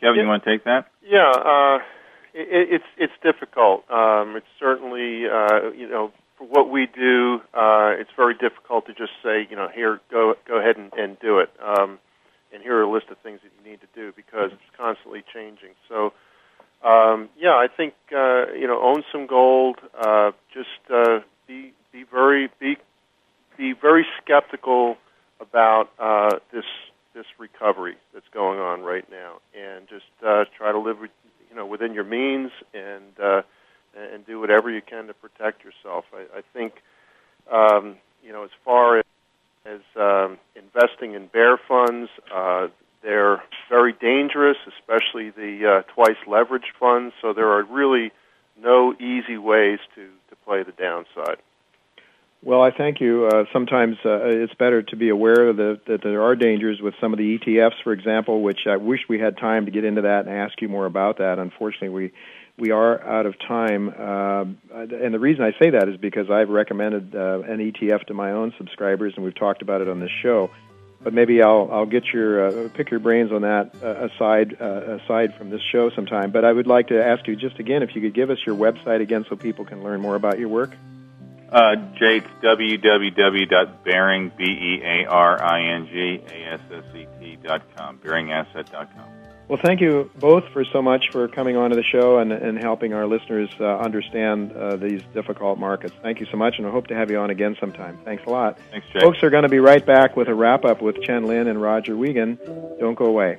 S6: Kevin,
S7: Yeah.
S6: you want to take that?
S7: Yeah, uh, it, it's it's difficult. Um, it's certainly uh, you know for what we do, uh, it's very difficult to just say you know here go go ahead and, and do it. Um, and here are a list of things that you need to do because it's constantly changing. So. Um, yeah, I think uh, you know own some gold. Uh, just uh, be be very be be very skeptical about uh, this this recovery that's going on right now, and just uh, try to live you know within your means and uh, and do whatever you can to protect yourself. I, I think um, you know as far as, as um, investing in bear funds, uh, they're very dangerous, especially the uh, twice leveraged funds. So there are really no easy ways to, to play the downside.
S4: Well, I thank you. Uh, sometimes uh, it's better to be aware that, that there are dangers with some of the ETFs, for example, which I wish we had time to get into that and ask you more about that. Unfortunately, we we are out of time. Uh, and the reason I say that is because I've recommended uh, an ETF to my own subscribers, and we've talked about it on this show. But maybe I'll I'll get your uh, pick your brains on that uh, aside uh, aside from this show sometime. But I would like to ask you just again if you could give us your website again so people can learn more about your work.
S6: Uh, Jay, it's www.bearing, B-E-A-R-I-N-G, A-S-S-E-T dot com, bearingasset dot com.
S4: Well, thank you both for so much for coming on to the show and, and helping our listeners uh, understand uh, these difficult markets. Thank you so much, and I hope to have you on again sometime. Thanks a lot.
S6: Thanks, Jay.
S4: Folks are going to be right back with a wrap up with Chen Lin and Roger Wiegand. Don't go away.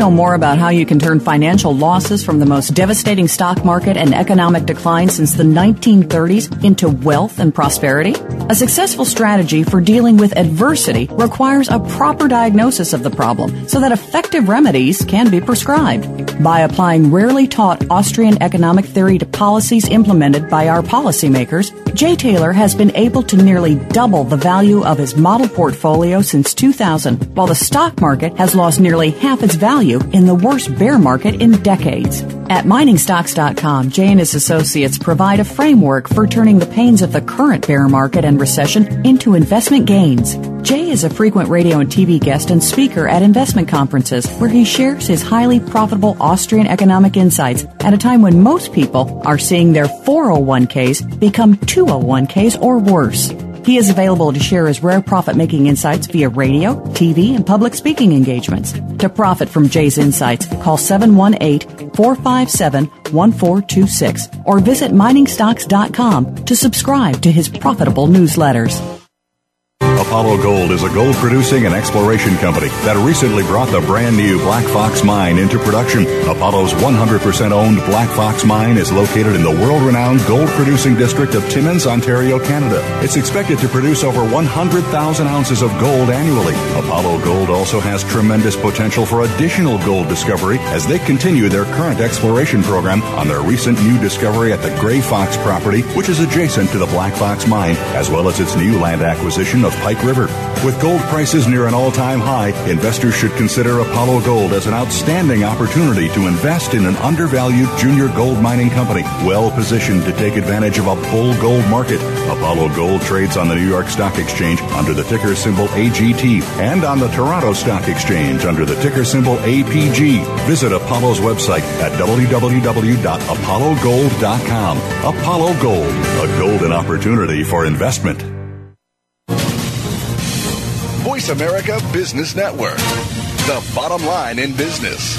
S3: Know more about how you can turn financial losses from the most devastating stock market and economic decline since the 1930s into wealth and prosperity? A successful strategy for dealing with adversity requires a proper diagnosis of the problem so that effective remedies can be prescribed. By applying rarely taught Austrian economic theory to policies implemented by our policymakers, Jay Taylor has been able to nearly double the value of his model portfolio since 2000, while the stock market has lost nearly half its value in the worst bear market in decades. At miningstocks.com, Jay and his associates provide a framework for turning the pains of the current bear market and recession into investment gains. Jay is a frequent radio and TV guest and speaker at investment conferences where he shares his highly profitable Austrian economic insights at a time when most people are seeing their 401ks become 201ks or worse. He is available to share his rare profit making insights via radio, TV, and public speaking engagements. To profit from Jay's insights, call 718 457 1426 or visit miningstocks.com to subscribe to his profitable newsletters.
S1: Apollo Gold is a gold producing and exploration company that recently brought the brand new Black Fox Mine into production. Apollo's 100% owned Black Fox Mine is located in the world renowned gold producing district of Timmins, Ontario, Canada. It's expected to produce over 100,000 ounces of gold annually. Apollo Gold also has tremendous potential for additional gold discovery as they continue their current exploration program on their recent new discovery at the Gray Fox property, which is adjacent to the Black Fox Mine, as well as its new land acquisition of Pike River. With gold prices near an all-time high, investors should consider Apollo Gold as an outstanding opportunity to invest in an undervalued junior gold mining company, well positioned to take advantage of a bull gold market. Apollo Gold trades on the New York Stock Exchange under the ticker symbol AGT and on the Toronto Stock Exchange under the ticker symbol APG. Visit Apollo's website at www.apollogold.com. Apollo Gold, a golden opportunity for investment.
S8: Voice America Business Network, the bottom line in business.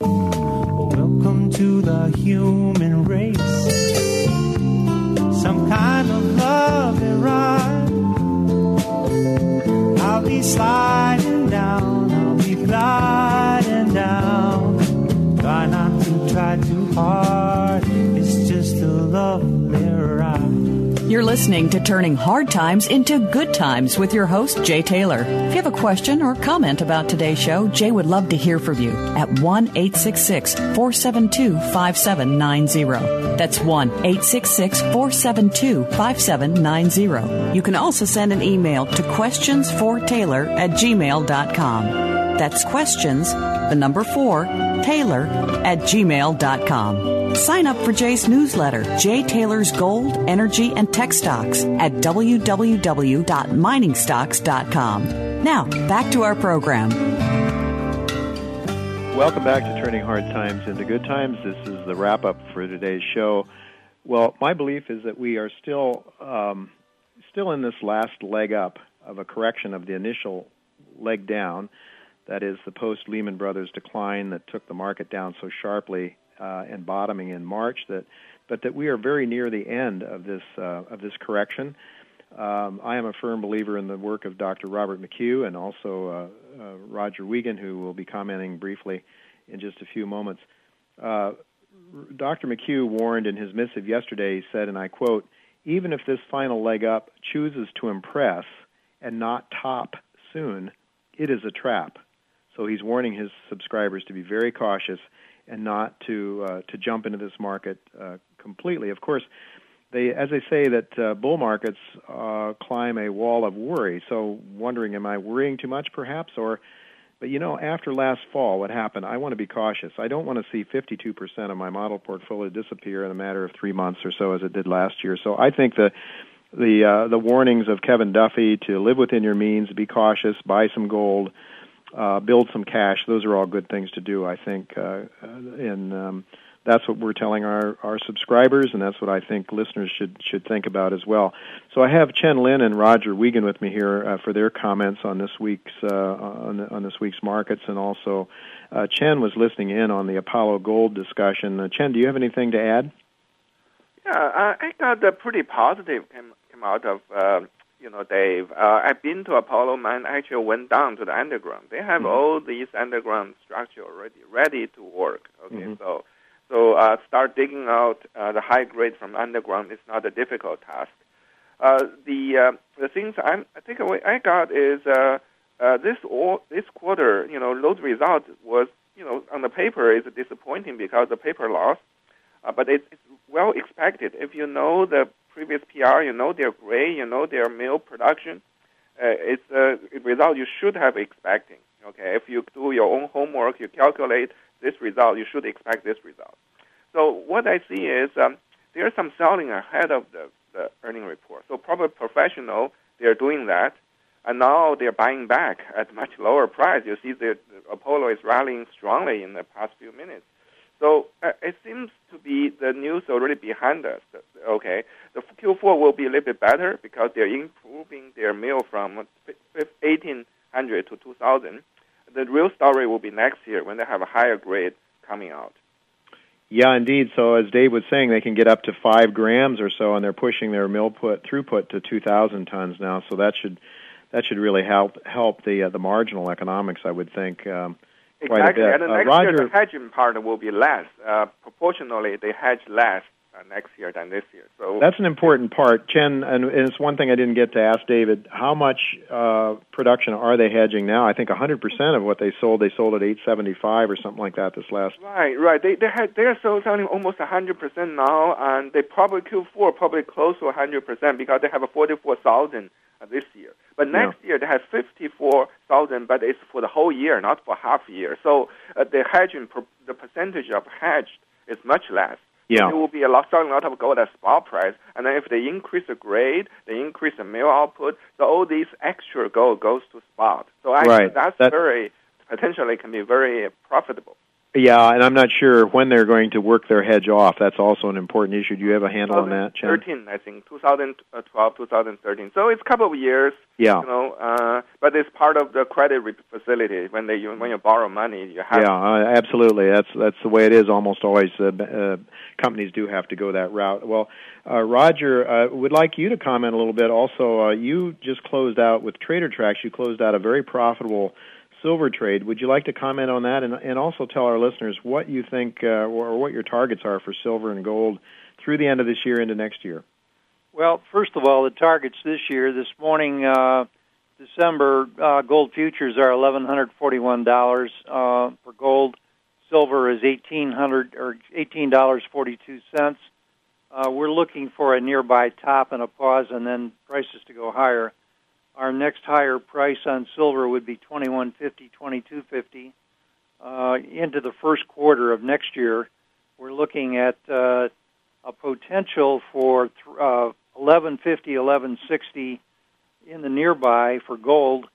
S2: Welcome to the human race. Some kind of love and ride. I'll be sliding down, I'll be gliding down. Try not to try too hard. It's just a ride.
S3: You're listening to Turning Hard Times into Good Times with your host, Jay Taylor. If you have a question or comment about today's show, Jay would love to hear from you at 1 866 472 5790. That's 1 866 472 5790. You can also send an email to questionsfortaylor at gmail.com. That's questions, the number four, Taylor at gmail.com. Sign up for Jay's newsletter, Jay Taylor's Gold, Energy, and Tech Stocks at www.miningstocks.com. Now, back to our program.
S4: Welcome back to Turning Hard Times into Good Times. This is the wrap up for today's show. Well, my belief is that we are still um, still in this last leg up of a correction of the initial leg down. That is the post Lehman Brothers decline that took the market down so sharply uh, and bottoming in March. That, but that we are very near the end of this uh, of this correction. Um, I am a firm believer in the work of Dr. Robert McHugh and also uh, uh, Roger Wiegand, who will be commenting briefly in just a few moments. Uh, Dr. McHugh warned in his missive yesterday, he said, and I quote, even if this final leg up chooses to impress and not top soon, it is a trap. So he's warning his subscribers to be very cautious and not to uh, to jump into this market uh, completely. Of course, they, as they say, that uh, bull markets uh, climb a wall of worry. So, wondering, am I worrying too much, perhaps, or but you know, after last fall, what happened? I want to be cautious. I don't want to see 52% of my model portfolio disappear in a matter of three months or so, as it did last year. So I think the the uh, the warnings of Kevin Duffy to live within your means, be cautious, buy some gold, uh, build some cash. Those are all good things to do. I think, uh, and um, that's what we're telling our, our subscribers, and that's what I think listeners should should think about as well. So I have Chen Lin and Roger Wiegand with me here uh, for their comments on this week's uh, on, on this week's markets, and also uh, Chen was listening in on the Apollo Gold discussion. Uh, Chen, do you have anything to add?
S9: Yeah, I got a pretty positive came, came out of uh, you know Dave. Uh, I've been to Apollo Mine. Actually, went down to the underground. They have mm-hmm. all these underground structure already ready to work. Okay, mm-hmm. so so uh, start digging out uh, the high grade from underground is not a difficult task. Uh, the uh, the things I'm, I think I got is uh, uh, this all, this quarter, you know, load result was you know on the paper is disappointing because the paper loss, uh, but it, it's well expected. If you know the previous PR, you know their grade, you know their mill production, uh, it's a result you should have expecting. Okay, if you do your own homework, you calculate this result, you should expect this result. So what I see is um, there's some selling ahead of the, the earning report. So probably professional, they're doing that, and now they're buying back at much lower price. You see the, the Apollo is rallying strongly in the past few minutes. So uh, it seems to be the news already behind us. Okay, the Q4 will be a little bit better because they're improving their mill from 1800 to 2000. The real story will be next year when they have a higher grade coming out.
S4: Yeah, indeed. So as Dave was saying, they can get up to five grams or so, and they're pushing their mill put throughput to 2,000 tons now. So that should that should really help help the uh, the marginal economics, I would think. Um,
S9: exactly, and the uh, next Roger, year the hedging part will be less. Uh, proportionally, they hedge less uh, next year than this year. So
S4: that's an important part, Chen. And it's one thing I didn't get to ask David. How much uh, production are they hedging now? I think 100 percent of what they sold, they sold at 875 or something like that this last.
S9: Right, right. They they had they are selling almost 100 percent now, and they probably Q4 probably close to 100 percent because they have a 44,000 uh, this year. But next yeah. year they have 54,000, but it's for the whole year, not for half year. So uh, the hedging, the percentage of hedged is much less.
S4: Yeah.
S9: It will be a lot, selling a lot of gold at spot price, and then if they increase the grade, they increase the mill output, so all these extra gold goes to spot. So actually,
S4: right.
S9: that's that, very potentially can be very profitable.
S4: Yeah, and I'm not sure when they're going to work their hedge off. That's also an important issue. Do you have a handle on that, Chen?
S9: 13, I think, 2012, 2013. So it's a couple of years.
S4: Yeah.
S9: You know, uh, but it's part of the credit facility. When they when you borrow money, you have.
S4: Yeah, uh, absolutely. That's that's the way it is. Almost always, uh, uh, companies do have to go that route. Well, uh, Roger, uh, would like you to comment a little bit. Also, uh, you just closed out with Trader Tracks. You closed out a very profitable silver trade. Would you like to comment on that and, and also tell our listeners what you think uh, or what your targets are for silver and gold through the end of this year into next year?
S10: Well, first of all, the targets this year, this morning, uh, December, uh, gold futures are $1,141 uh, for gold. Silver is 1800 or $18.42. Uh, we're looking for a nearby top and a pause and then prices to go higher. Our next higher price on silver would be twenty one fifty, twenty two fifty. Uh, into the first quarter of next year, we're looking at uh, a potential for th- uh, 1150, 1160 in the nearby for gold.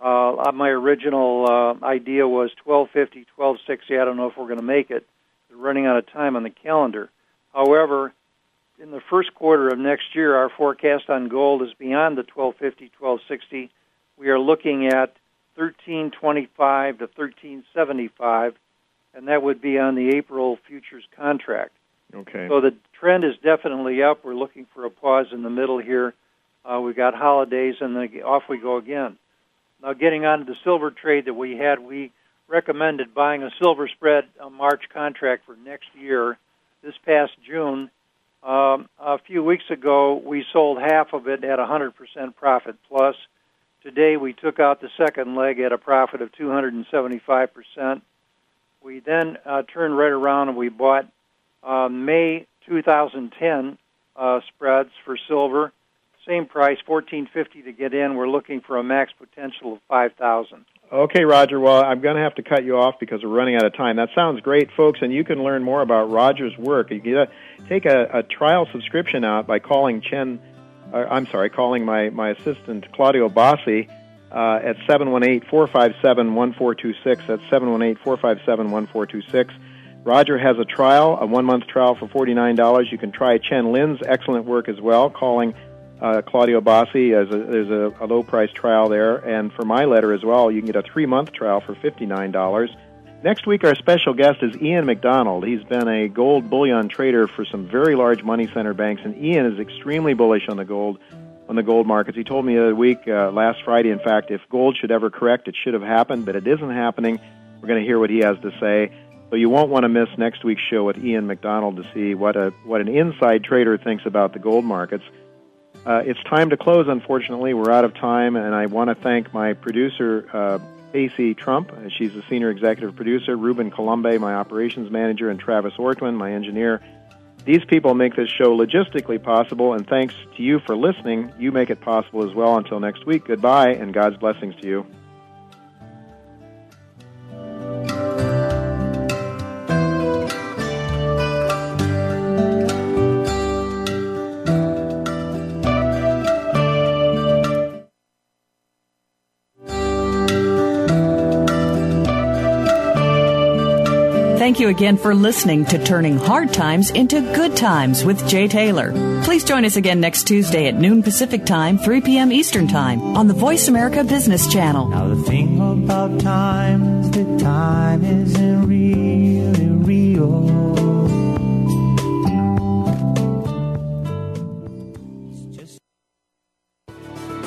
S10: Uh, my original uh, idea was 1250, 1260. I don't know if we're going to make it. We're running out of time on the calendar. However, in the first quarter of next year, our forecast on gold is beyond the 1250, 1260. We are looking at 1325 to 1375, and that would be on the April futures contract.
S4: Okay.
S10: So the trend is definitely up. We're looking for a pause in the middle here. Uh, we got holidays, and then off we go again. Now, getting on to the silver trade that we had, we recommended buying a silver spread a March contract for next year. This past June, um, a few weeks ago, we sold half of it at 100% profit plus. Today, we took out the second leg at a profit of 275%. We then uh, turned right around and we bought uh, May 2010 uh, spreads for silver. Same price, fourteen fifty to get in. We're looking for a max potential of five thousand.
S4: Okay, Roger. Well, I'm going to have to cut you off because we're running out of time. That sounds great, folks, and you can learn more about Roger's work. You can take a, a trial subscription out by calling Chen. Uh, I'm sorry, calling my my assistant Claudio Bossi uh, at 718-457-1426. That's 718-457-1426. Roger has a trial, a one-month trial for $49. You can try Chen Lin's excellent work as well, calling uh, Claudio Bossi. As a, there's a, a low price trial there. And for my letter as well, you can get a three month trial for $59. Next week, our special guest is Ian McDonald. He's been a gold bullion trader for some very large money center banks, and Ian is extremely bullish on the gold on the gold markets. He told me the other week, uh, last Friday, in fact, if gold should ever correct, it should have happened, but it isn't happening. We're going to hear what he has to say. So you won't want to miss next week's show with Ian McDonald to see what a what an inside trader thinks about the gold markets. Uh, it's time to close, unfortunately. We're out of time, and I want to thank my producer, uh, Trump. She's the senior executive producer, Ruben Colombe, my operations manager, and Travis Ortwin, my engineer. These people make this show logistically possible, and thanks to you for listening. You make it possible as well. Until next week, goodbye, and God's blessings to you.
S3: You again for listening to Turning Hard Times into Good Times with Jay Taylor. Please join us again next Tuesday at noon Pacific Time, 3 p.m. Eastern Time on the Voice America Business Channel.
S11: Now the thing about time is that time isn't really real.